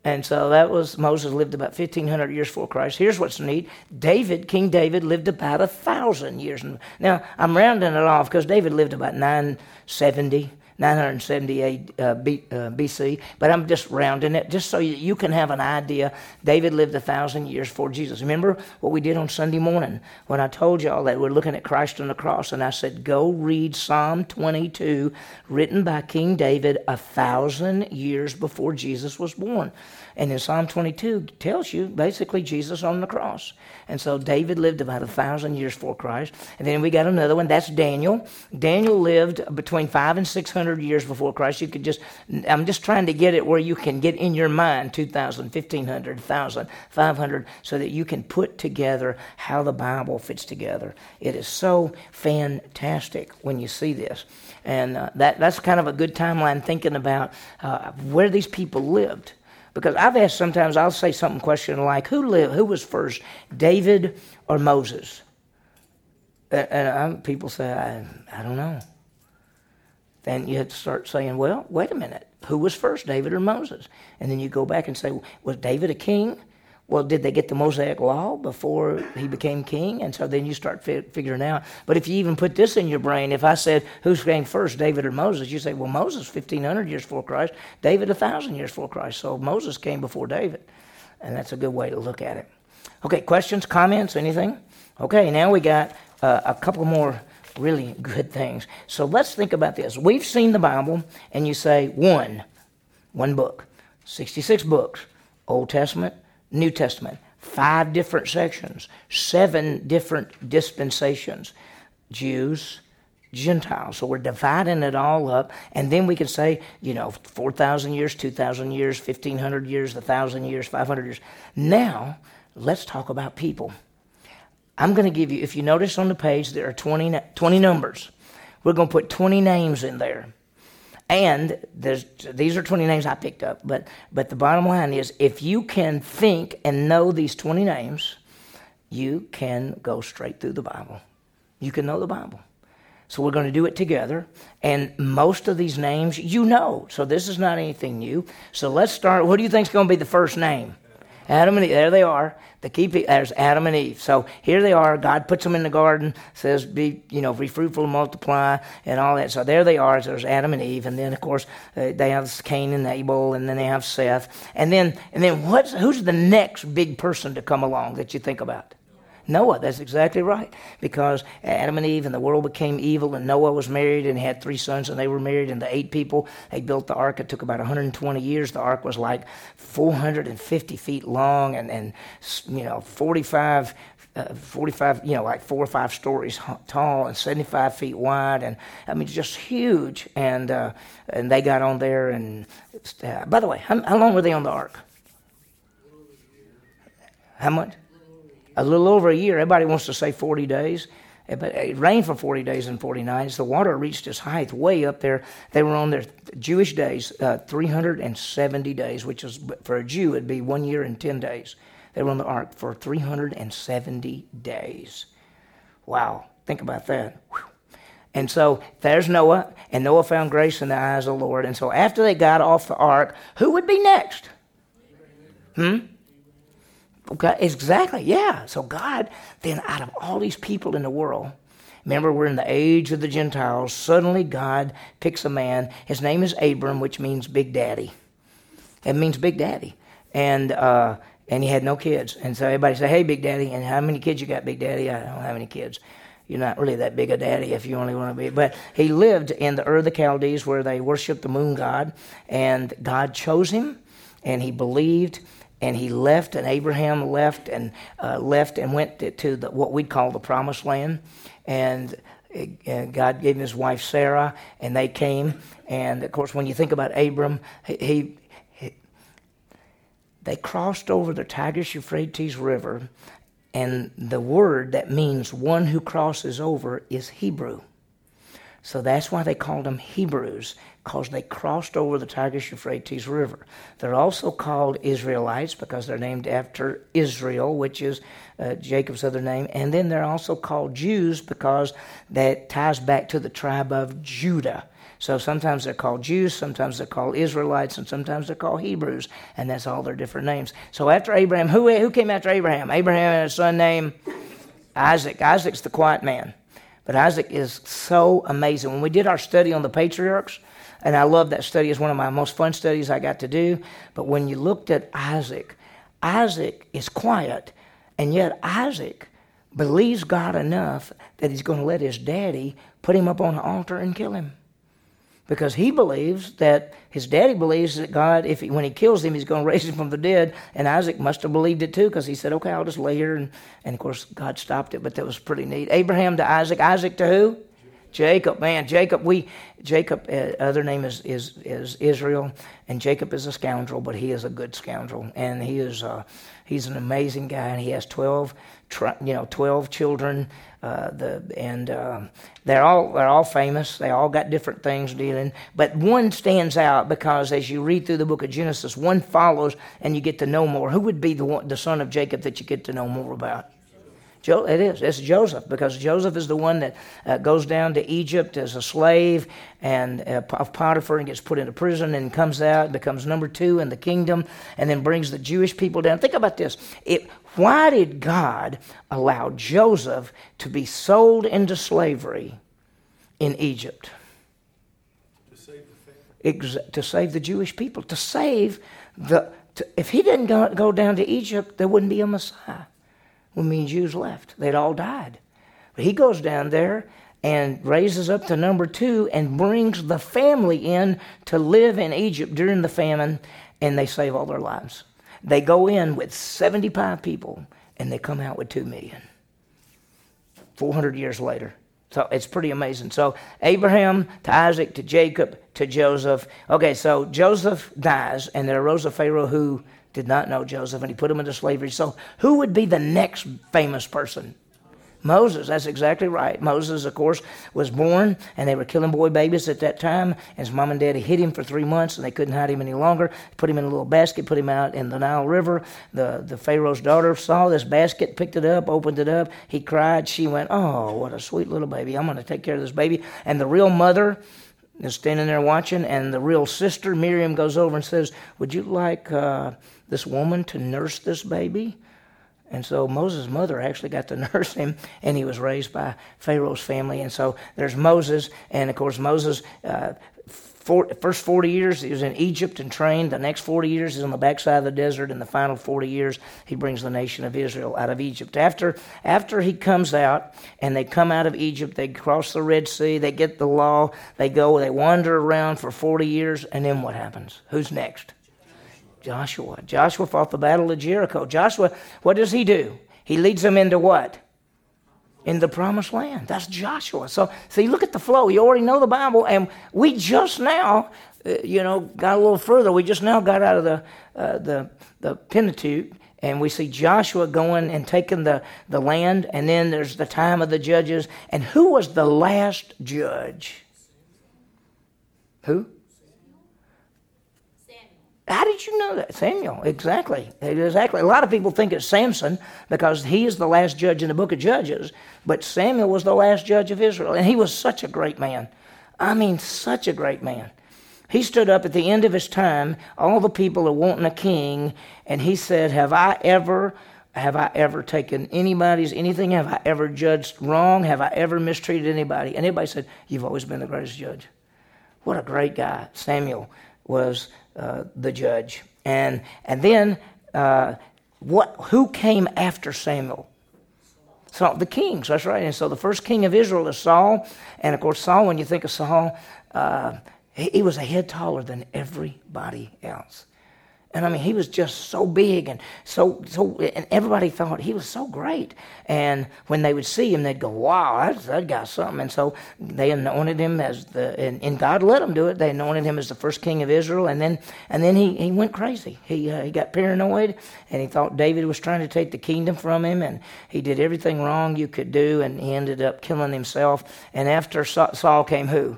And so that was, Moses lived about 1,500 years before Christ. Here's what's neat David, King David, lived about a thousand years. Now, I'm rounding it off because David lived about 970. 978 uh, B, uh, BC, but I'm just rounding it just so you, can have an idea. David lived a thousand years before Jesus. Remember what we did on Sunday morning when I told y'all that we're looking at Christ on the cross, and I said, Go read Psalm 22, written by King David a thousand years before Jesus was born. And in Psalm 22 tells you basically Jesus on the cross. And so David lived about a thousand years before Christ. And then we got another one. That's Daniel. Daniel lived between five and six hundred years before Christ. You could just, I'm just trying to get it where you can get in your mind 2,000, 1,500, 1,000, 500, so that you can put together how the Bible fits together. It is so fantastic when you see this. And uh, that, that's kind of a good timeline thinking about uh, where these people lived. Because I've asked sometimes, I'll say something question like, who lived, who was first, David or Moses? And, and people say, I, I don't know. Then you have to start saying, well, wait a minute. Who was first, David or Moses? And then you go back and say, was David a king? Well, did they get the Mosaic Law before he became king? And so then you start fi- figuring out. But if you even put this in your brain, if I said, who's came first, David or Moses? You say, well, Moses 1,500 years before Christ, David 1,000 years before Christ. So Moses came before David. And that's a good way to look at it. Okay, questions, comments, anything? Okay, now we got uh, a couple more really good things. So let's think about this. We've seen the Bible, and you say one, one book, 66 books, Old Testament, New Testament, five different sections, seven different dispensations, Jews, Gentiles. So we're dividing it all up, and then we can say, you know, 4,000 years, 2,000 years, 1,500 years, 1,000 years, 500 years. Now, let's talk about people. I'm going to give you, if you notice on the page, there are 20, 20 numbers. We're going to put 20 names in there. And these are 20 names I picked up, but, but the bottom line is if you can think and know these 20 names, you can go straight through the Bible. You can know the Bible. So we're going to do it together. And most of these names you know. So this is not anything new. So let's start. What do you think is going to be the first name? Adam and Eve. There they are. The key. There's Adam and Eve. So here they are. God puts them in the garden. Says, "Be you know, be fruitful, and multiply, and all that." So there they are. So there's Adam and Eve, and then of course uh, they have Cain and Abel, and then they have Seth, and then and then what's who's the next big person to come along that you think about? Noah, that's exactly right. Because Adam and Eve and the world became evil, and Noah was married and had three sons, and they were married, and the eight people, they built the ark. It took about 120 years. The ark was like 450 feet long and, and you know, 45 uh, 45, you know, like four or five stories tall and 75 feet wide, and I mean, just huge. And uh, and they got on there, and uh, by the way, how, how long were they on the ark? How much? A little over a year. Everybody wants to say 40 days. Eh, but it rained for 40 days and 40 nights. The water reached its height way up there. They were on their Jewish days, uh, 370 days, which is for a Jew, it'd be one year and 10 days. They were on the ark for 370 days. Wow, think about that. Whew. And so there's Noah, and Noah found grace in the eyes of the Lord. And so after they got off the ark, who would be next? Hmm? Okay, exactly. Yeah. So God, then out of all these people in the world, remember we're in the age of the Gentiles. Suddenly God picks a man. His name is Abram, which means Big Daddy. It means Big Daddy, and uh, and he had no kids. And so everybody said, "Hey, Big Daddy, and how many kids you got, Big Daddy?" I don't have any kids. You're not really that big a daddy if you only want to be. But he lived in the Ur of the Chaldees where they worshiped the moon god, and God chose him, and he believed and he left, and Abraham left and uh, left and went to, to the, what we'd call the Promised Land, and uh, God gave him his wife Sarah, and they came. And of course, when you think about Abram, he, he, he they crossed over the Tigris Euphrates River, and the word that means one who crosses over is Hebrew. So that's why they called them Hebrews because they crossed over the Tigris Euphrates River. They're also called Israelites because they're named after Israel, which is uh, Jacob's other name. And then they're also called Jews because that ties back to the tribe of Judah. So sometimes they're called Jews, sometimes they're called Israelites, and sometimes they're called Hebrews, and that's all their different names. So after Abraham, who, who came after Abraham? Abraham had a son named Isaac. Isaac's the quiet man. But Isaac is so amazing. When we did our study on the patriarchs, and I love that study. It's one of my most fun studies I got to do. But when you looked at Isaac, Isaac is quiet, and yet Isaac believes God enough that he's going to let his daddy put him up on the altar and kill him. Because he believes that his daddy believes that God, if he, when he kills him, he's going <laughs> to raise him from the dead. And Isaac must have believed it too, because he said, "Okay, I'll just lay here." And, and of course, God stopped it, but that was pretty neat. Abraham to Isaac, Isaac to who? Jacob, man, Jacob. We Jacob. Uh, other name is, is is Israel, and Jacob is a scoundrel, but he is a good scoundrel, and he is uh, he's an amazing guy, and he has twelve, you know, twelve children. Uh, the and uh, they're all they're all famous. They all got different things dealing, but one stands out because as you read through the book of Genesis, one follows, and you get to know more. Who would be the the son of Jacob that you get to know more about? Jo- it is. It's Joseph because Joseph is the one that uh, goes down to Egypt as a slave and uh, of Potiphar and gets put into prison and comes out, becomes number two in the kingdom, and then brings the Jewish people down. Think about this. It, why did God allow Joseph to be sold into slavery in Egypt?
To save the.
To save the Jewish people. To save the. To, if he didn't go, go down to Egypt, there wouldn't be a Messiah when me and Jews left. They'd all died. But he goes down there and raises up to number two and brings the family in to live in Egypt during the famine, and they save all their lives. They go in with 75 people, and they come out with 2 million. 400 years later. So it's pretty amazing. So Abraham to Isaac to Jacob to Joseph. Okay, so Joseph dies, and there arose a Pharaoh who did not know Joseph, and he put him into slavery. So, who would be the next famous person? Moses, that's exactly right. Moses, of course, was born, and they were killing boy babies at that time. And his mom and daddy hid him for three months, and they couldn't hide him any longer. Put him in a little basket, put him out in the Nile River. The, the Pharaoh's daughter saw this basket, picked it up, opened it up. He cried. She went, Oh, what a sweet little baby. I'm going to take care of this baby. And the real mother is standing there watching, and the real sister, Miriam, goes over and says, Would you like uh, this woman to nurse this baby? And so Moses' mother actually got to <laughs> nurse him, and he was raised by Pharaoh's family. And so there's Moses, and of course, Moses, uh, for, first 40 years, he was in Egypt and trained. The next 40 years, he's on the backside of the desert. And the final 40 years, he brings the nation of Israel out of Egypt. After, after he comes out, and they come out of Egypt, they cross the Red Sea, they get the law, they go, they wander around for 40 years, and then what happens? Who's next? Joshua. Joshua fought the battle of Jericho. Joshua, what does he do? He leads them into what? In the promised land. That's Joshua. So, you look at the flow. You already know the Bible, and we just now, uh, you know, got a little further. We just now got out of the uh, the the Pentateuch, and we see Joshua going and taking the, the land, and then there's the time of the judges. And who was the last judge? Who? How did you know that? Samuel, exactly. Exactly. A lot of people think it's Samson because he is the last judge in the book of Judges, but Samuel was the last judge of Israel, and he was such a great man. I mean, such a great man. He stood up at the end of his time, all the people are wanting a king, and he said, Have I ever have I ever taken anybody's anything? Have I ever judged wrong? Have I ever mistreated anybody? And everybody said, You've always been the greatest judge. What a great guy Samuel was uh, the judge. And, and then, uh, what, who came after Samuel? So the kings, that's right. And so the first king of Israel is Saul. And of course, Saul, when you think of Saul, uh, he, he was a head taller than everybody else. And I mean, he was just so big and so so, and everybody thought he was so great. And when they would see him, they'd go, "Wow, that's, that guy's something." And so they anointed him as the, and, and God let them do it. They anointed him as the first king of Israel, and then and then he, he went crazy. He uh, he got paranoid, and he thought David was trying to take the kingdom from him, and he did everything wrong you could do, and he ended up killing himself. And after Saul came who?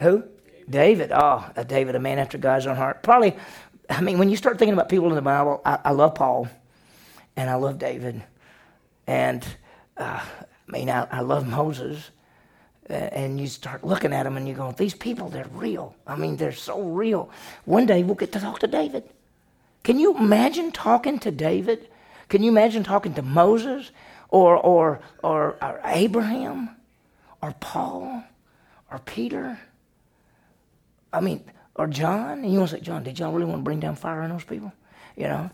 Who? David. Oh, David, a man after God's own heart. Probably I mean, when you start thinking about people in the Bible, I, I love Paul and I love David. And uh, I mean, I, I love Moses. And you start looking at them and you go, these people, they're real. I mean, they're so real. One day we'll get to talk to David. Can you imagine talking to David? Can you imagine talking to Moses or, or, or, or Abraham or Paul or Peter? I mean, or John. And you want to say, John, did y'all really want to bring down fire on those people? You know?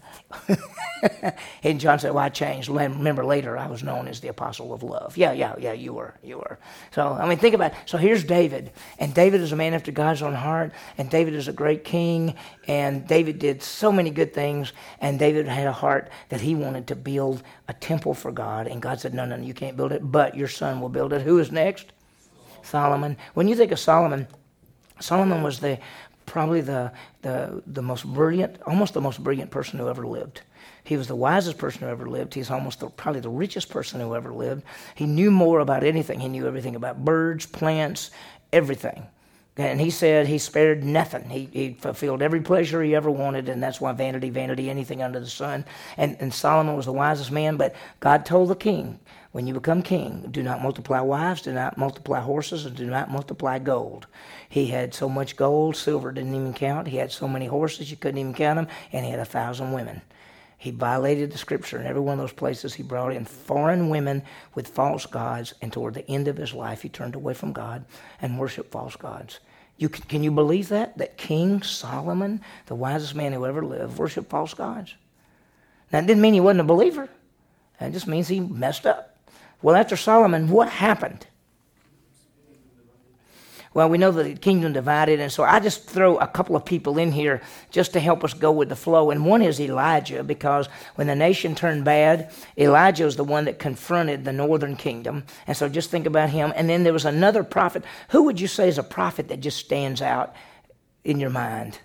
<laughs> and John said, Well, I changed. Remember, later I was known as the apostle of love. Yeah, yeah, yeah, you were. You were. So, I mean, think about it. So here's David. And David is a man after God's own heart. And David is a great king. And David did so many good things. And David had a heart that he wanted to build a temple for God. And God said, No, no, you can't build it, but your son will build it. Who is next? Solomon. When you think of Solomon, Solomon was the probably the, the, the most brilliant, almost the most brilliant person who ever lived. He was the wisest person who ever lived. He's almost the, probably the richest person who ever lived. He knew more about anything. He knew everything about birds, plants, everything. And he said he spared nothing. He, he fulfilled every pleasure he ever wanted, and that's why vanity, vanity, anything under the sun. And, and Solomon was the wisest man, but God told the king, when you become king, do not multiply wives, do not multiply horses, and do not multiply gold. He had so much gold, silver didn't even count. He had so many horses, you couldn't even count them, and he had a thousand women. He violated the scripture in every one of those places. He brought in foreign women with false gods, and toward the end of his life, he turned away from God and worshiped false gods. You can, can you believe that? That King Solomon, the wisest man who ever lived, worshiped false gods. Now, That didn't mean he wasn't a believer. That just means he messed up. Well, after Solomon, what happened? Well, we know the kingdom divided, and so I just throw a couple of people in here just to help us go with the flow. And one is Elijah, because when the nation turned bad, Elijah was the one that confronted the northern kingdom. And so just think about him. And then there was another prophet. Who would you say is a prophet that just stands out in your mind?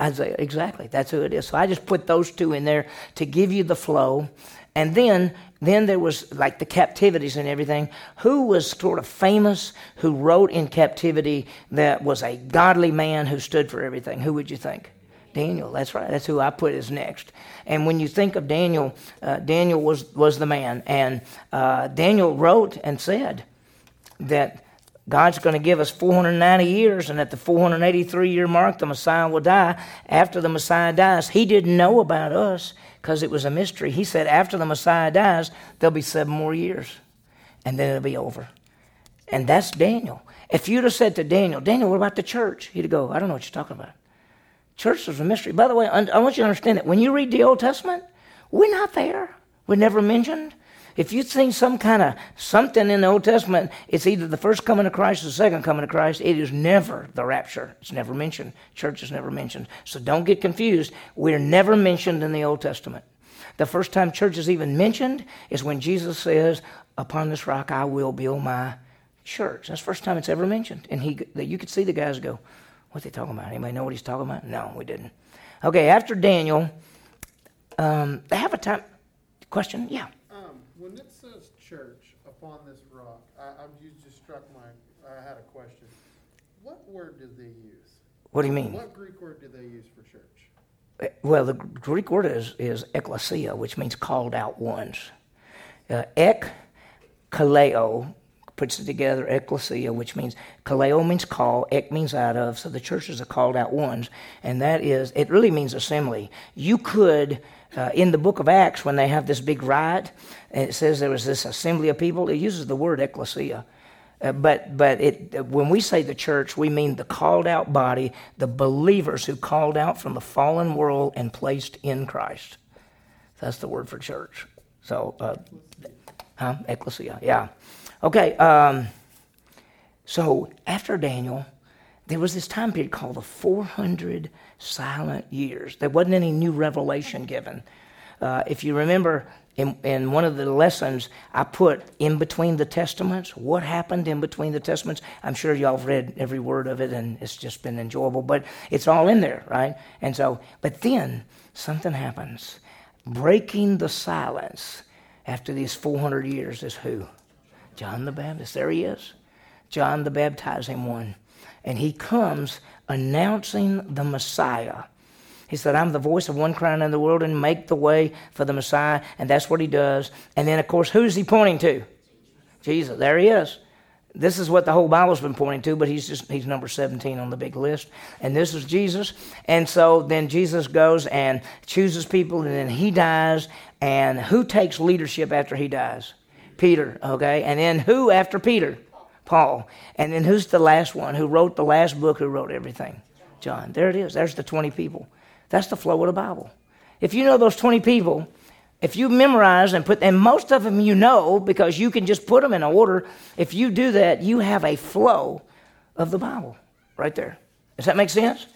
Isaiah, exactly. That's who it is. So I just put those two in there to give you the flow. And then, then there was like the captivities and everything. Who was sort of famous, who wrote in captivity that was a godly man who stood for everything? Who would you think? Daniel, that's right. That's who I put as next. And when you think of Daniel, uh, Daniel was, was the man. And uh, Daniel wrote and said that God's going to give us 490 years, and at the 483 year mark, the Messiah will die. After the Messiah dies, he didn't know about us because it was a mystery. He said, after the Messiah dies, there'll be seven more years, and then it'll be over. And that's Daniel. If you'd have said to Daniel, Daniel, what about the church? He'd go, I don't know what you're talking about. Church is a mystery. By the way, I want you to understand that when you read the Old Testament, we're not there. We're never mentioned. If you think some kind of something in the Old Testament, it's either the first coming of Christ or the second coming of Christ. It is never the rapture. It's never mentioned. Church is never mentioned. So don't get confused. We're never mentioned in the Old Testament. The first time church is even mentioned is when Jesus says, Upon this rock I will build my church. That's the first time it's ever mentioned. And he, you could see the guys go, What's he talking about? Anybody know what he's talking about? No, we didn't. Okay, after Daniel, um, they have a time. Question? Yeah
when it says church upon this rock, I, I, you just struck my, I had a question. What word did they use?
What do you mean?
What Greek word did they use for church?
Eh, well, the Greek word is, is ekklesia, which means called out ones. Uh, ek, kaleo, puts it together, ecclesia, which means kaleo means call, ek means out of, so the churches are called out ones, and that is, it really means assembly. You could uh, in the book of Acts, when they have this big riot, and it says there was this assembly of people, it uses the word ecclesia. Uh, but but it, when we say the church, we mean the called out body, the believers who called out from the fallen world and placed in Christ. That's the word for church. So, uh, huh? Ecclesia, yeah. Okay, um, so after Daniel, there was this time period called the 400 silent years. There wasn't any new revelation given. Uh, if you remember in, in one of the lessons, I put in between the testaments, what happened in between the testaments. I'm sure y'all have read every word of it and it's just been enjoyable, but it's all in there, right? And so, but then something happens. Breaking the silence after these 400 years is who? John the Baptist. There he is. John the baptizing one. And he comes announcing the Messiah. He said, I'm the voice of one crying in the world and make the way for the Messiah. And that's what he does. And then, of course, who's he pointing to? Jesus. There he is. This is what the whole Bible's been pointing to, but he's just he's number 17 on the big list. And this is Jesus. And so then Jesus goes and chooses people, and then he dies. And who takes leadership after he dies? Peter, okay? And then who after Peter? Paul. And then who's the last one? Who wrote the last book? Who wrote everything? John. There it is. There's the 20 people. That's the flow of the Bible. If you know those 20 people, if you memorize and put, and most of them you know because you can just put them in order, if you do that, you have a flow of the Bible right there. Does that make sense?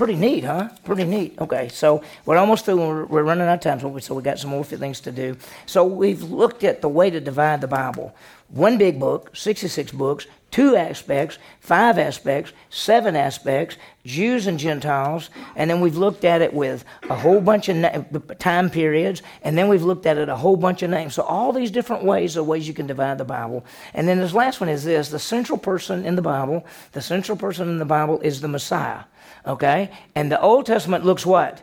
Pretty neat, huh? Pretty neat. Okay, so we're almost through. We're, running out of time, so we got some more things to do. So we've looked at the way to divide the Bible one big book, 66 books, two aspects, five aspects, seven aspects, Jews and Gentiles, and then we've looked at it with a whole bunch of na- time periods, and then we've looked at it a whole bunch of names. So all these different ways are ways you can divide the Bible. And then this last one is this: the central person in the Bible, the central person in the Bible is the Messiah. Okay, and the Old Testament looks what?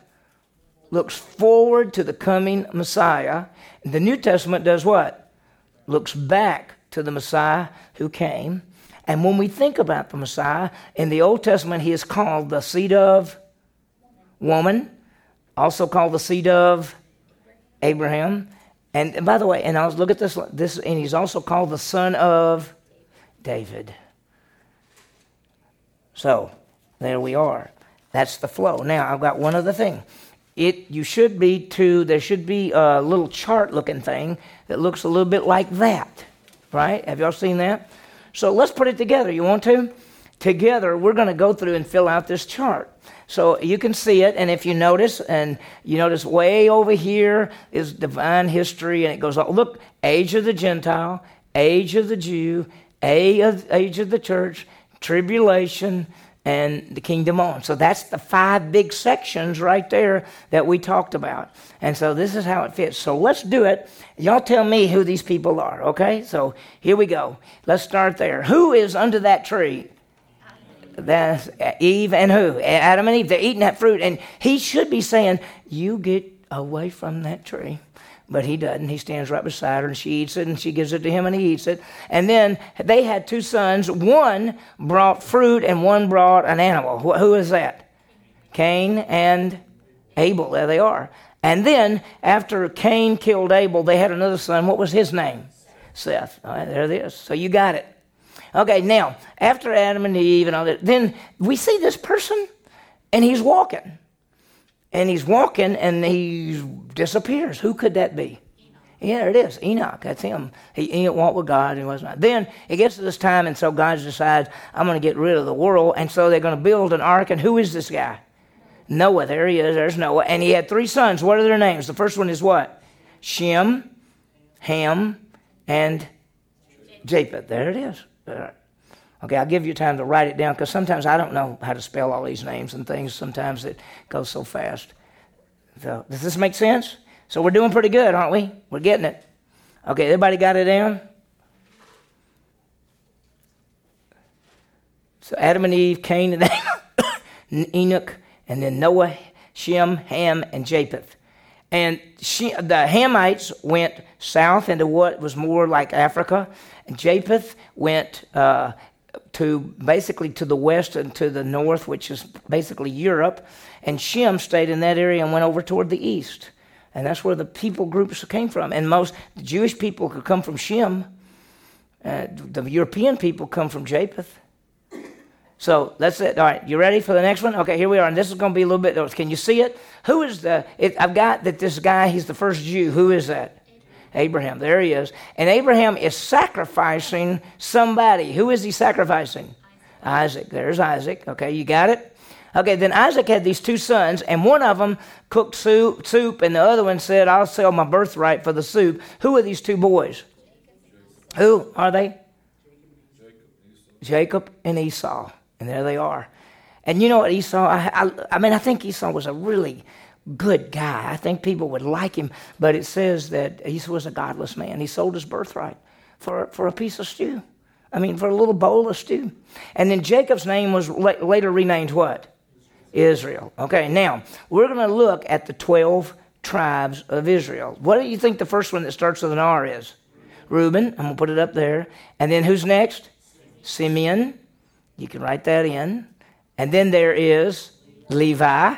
Looks forward to the coming Messiah. The New Testament does what? Looks back to the Messiah who came. And when we think about the Messiah, in the Old Testament, he is called the seed of woman, also called the seed of Abraham. And, and by the way, and I'll look at this, this, and he's also called the son of David. So, there we are. That's the flow. Now, I've got one other thing. It, you should be to, there should be a little chart looking thing that looks a little bit like that right? Have y'all seen that? So let's put it together. You want to? Together, we're going to go through and fill out this chart. So you can see it, and if you notice, and you notice way over here is divine history, and it goes, look, age of the Gentile, age of the Jew, age of the church, tribulation, and the kingdom on. So that's the five big sections right there that we talked about. And so this is how it fits. So let's do it. Y'all tell me who these people are, okay? So here we go. Let's start there. Who is under that tree? That's Eve and who? Adam and Eve. They're eating that fruit. And he should be saying, You get away from that tree. But he doesn't. He stands right beside her and she eats it and she gives it to him and he eats it. And then they had two sons. One brought fruit and one brought an animal. Who is that? Cain and Abel. There they are. And then after Cain killed Abel, they had another son. What was his name? Seth. All right, there it is. So you got it. Okay, now, after Adam and Eve and all that, then we see this person and he's walking and he's walking and he disappears. Who could that be? Yeah, there it is. Enoch. That's him. He, he walked with God and he was not. Then it gets to this time, and so God decides, I'm going to get rid of the world. And so they're going to build an ark. And who is this guy? Noah. There he is. There's Noah. And he had three sons. What are their names? The first one is what? Shem, Ham, and Japheth. There it is. Okay, I'll give you time to write it down because sometimes I don't know how to spell all these names and things. Sometimes it goes so fast. So, does this make sense? So we're doing pretty good, aren't we? We're getting it. Okay, everybody got it down? So Adam and Eve, Cain and <coughs> Enoch, and then Noah, Shem, Ham, and Japheth. And she, the Hamites went south into what was more like Africa, and Japheth went uh, to basically to the west and to the north, which is basically Europe. And Shem stayed in that area and went over toward the east. And that's where the people groups came from. And most Jewish people could come from Shem. Uh, the European people come from Japheth. So that's it. All right, you ready for the next one? Okay, here we are. And this is going to be a little bit. Can you see it? Who is the? It, I've got that this guy. He's the first Jew. Who is that? Abraham. There he is. And Abraham is sacrificing somebody. Who is he sacrificing? Isaac. There's Isaac. Okay, you got it? Okay, then Isaac had these two sons, and one of them cooked soup, soup, and the other one said, I'll sell my birthright for the soup. Who are these two boys? Who are they? Jacob and Esau. And there they are. And you know what, Esau, I, I, I mean, I think Esau was a really good guy. I think people would like him, but it says that he was a godless man. He sold his birthright for, for a piece of stew. I mean, for a little bowl of stew. And then Jacob's name was later renamed what? Israel. Okay, now we're going to look at the 12 tribes of Israel. What do you think the first one that starts with an R is? Reuben. I'm going to put it up there. And then who's next? Simeon. You can write that in. And then there is Levi.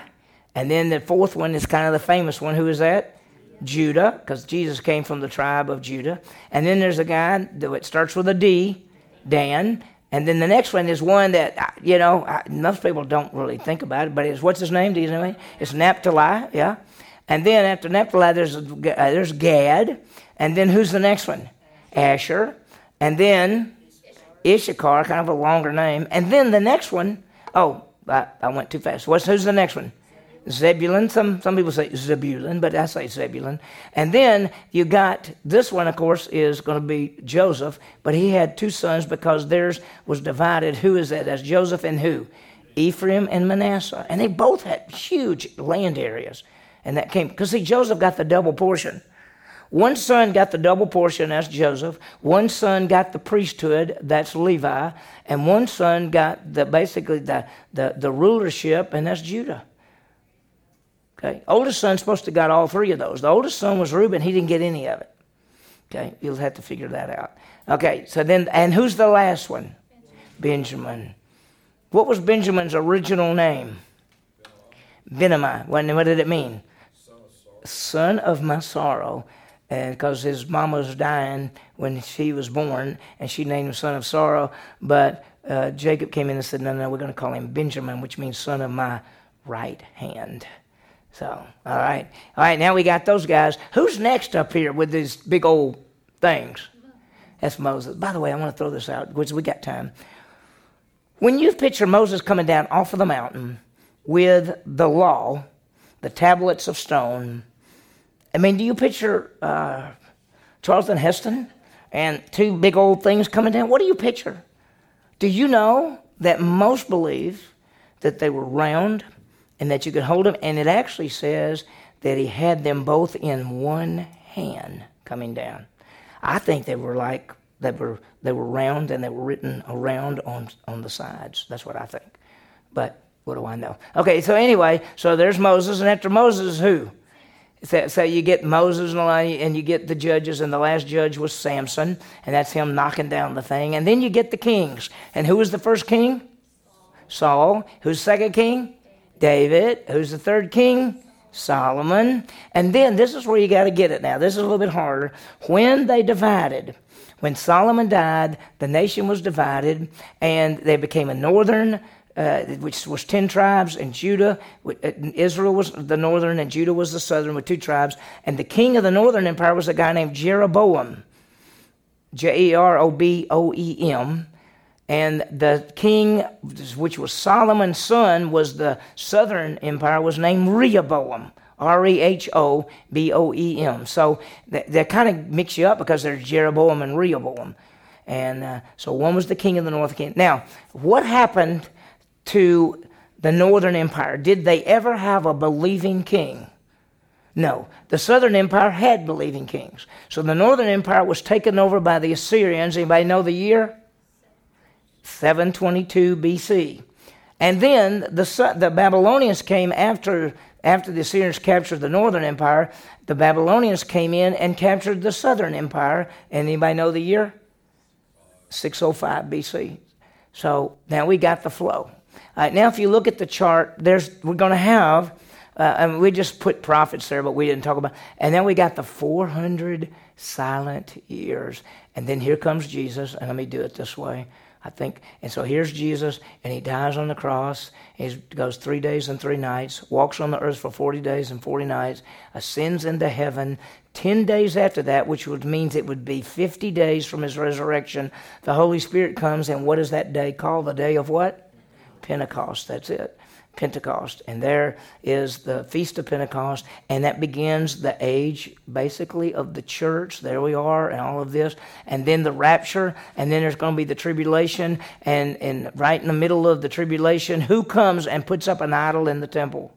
And then the fourth one is kind of the famous one. Who is that? Judah, because Jesus came from the tribe of Judah. And then there's a guy that starts with a D, Dan. And then the next one is one that, you know, most people don't really think about it, but it's what's his name? Do you know? It's Naphtali, yeah. And then after Naphtali, there's, uh, there's Gad. And then who's the next one? Asher. And then Issachar, kind of a longer name. And then the next one, oh, I, I went too fast. What's, who's the next one? Zebulun. Some some people say Zebulun, but I say Zebulun. And then you got this one, of course, is going to be Joseph, but he had two sons because theirs was divided. Who is that? That's Joseph and who? Ephraim and Manasseh, and they both had huge land areas, and that came because see Joseph got the double portion. One son got the double portion, that's Joseph. One son got the priesthood, that's Levi. And one son got the basically the, the, the rulership, and that's Judah. Okay. Oldest son's supposed to got all three of those. The oldest son was Reuben. He didn't get any of it. Okay. You'll have to figure that out. Okay. So then, and who's the last one? Benjamin. What was Benjamin's original name? Benjamin. What, did it mean? Son of my sorrow. Because his mama was dying when she was born, and she named him son of sorrow. But uh, Jacob came in and said, No, no, we're going to call him Benjamin, which means son of my right hand. So, all right. All right, now we got those guys. Who's next up here with these big old things? That's Moses. By the way, I want to throw this out because we got time. When you picture Moses coming down off of the mountain with the law, the tablets of stone, I mean, do you picture uh, Charlton Heston and two big old things coming down? What do you picture? Do you know that most believe that they were round and that you could hold them. And it actually says that he had them both in one hand coming down. I think they were like they were they were round and they were written around on on the sides. That's what I think. But what do I know? Okay, so anyway, so there's Moses, and after Moses, who? So, so you get Moses and you get the judges, and the last judge was Samson, and that's him knocking down the thing. And then you get the kings. And who was the first king? Saul. Who's second king? David. Who's the third king? Solomon. And then this is where you got to get it now. This is a little bit harder. When they divided, when Solomon died, the nation was divided, and they became a northern, uh, which was 10 tribes, and Judah, uh, Israel was the northern, and Judah was the southern with two tribes. And the king of the northern empire was a guy named Jeroboam, J E R O B O E M. And the king, which was Solomon's son, was the southern empire, was named Rehoboam. R E H O B O E M. So they, kind of mix you up because there's Jeroboam and Rehoboam. And uh, so one was the king of the north king. Now, what happened to the northern empire? Did they ever have a believing king? No. The southern empire had believing kings. So the northern empire was taken over by the Assyrians. Anybody know the year? 722 BC. And then the, the Babylonians came after after the Assyrians captured the northern empire, the Babylonians came in and captured the southern empire. And anybody know the year? 605 BC. So now we got the flow. Uh, now, if you look at the chart, there's we're going to have, uh, and we just put prophets there, but we didn't talk about. And then we got the 400 silent years, and then here comes Jesus. And let me do it this way. I think. And so here's Jesus, and he dies on the cross. He goes three days and three nights, walks on the earth for 40 days and 40 nights, ascends into heaven. Ten days after that, which would means it would be 50 days from his resurrection, the Holy Spirit comes, and what is that day called? The day of what? Pentecost. That's it. Pentecost. And there is the Feast of Pentecost, and that begins the age, basically, of the church. There we are, and all of this. And then the rapture, and then there's going to be the tribulation. And, and right in the middle of the tribulation, who comes and puts up an idol in the temple?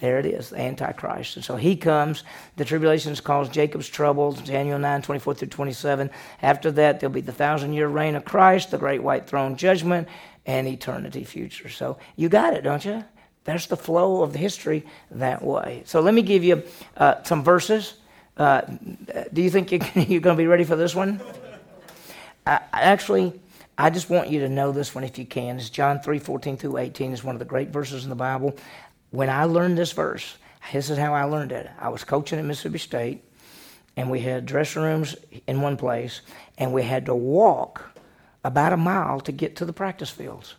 There it is, the Antichrist. And so he comes. The tribulation is called Jacob's troubles, Daniel 9, 24 through 27. After that, there'll be the thousand year reign of Christ, the great white throne judgment, and eternity future. So you got it, don't you? That's the flow of the history that way. So let me give you uh, some verses. Uh, do you think <laughs> you're going to be ready for this one? I, actually, I just want you to know this one if you can. It's John 3 14 through 18. is one of the great verses in the Bible. When I learned this verse, this is how I learned it. I was coaching at Mississippi State, and we had dressing rooms in one place, and we had to walk about a mile to get to the practice fields.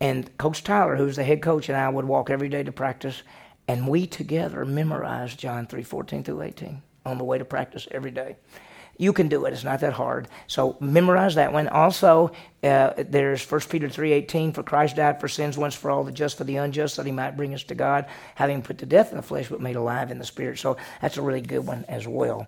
And Coach Tyler, who's the head coach, and I would walk every day to practice, and we together memorized John 3 14 through 18 on the way to practice every day. You can do it. It's not that hard. So memorize that one. Also, uh, there's 1 Peter 3.18, For Christ died for sins once for all, the just for the unjust, that he might bring us to God, having put to death in the flesh, but made alive in the spirit. So that's a really good one as well.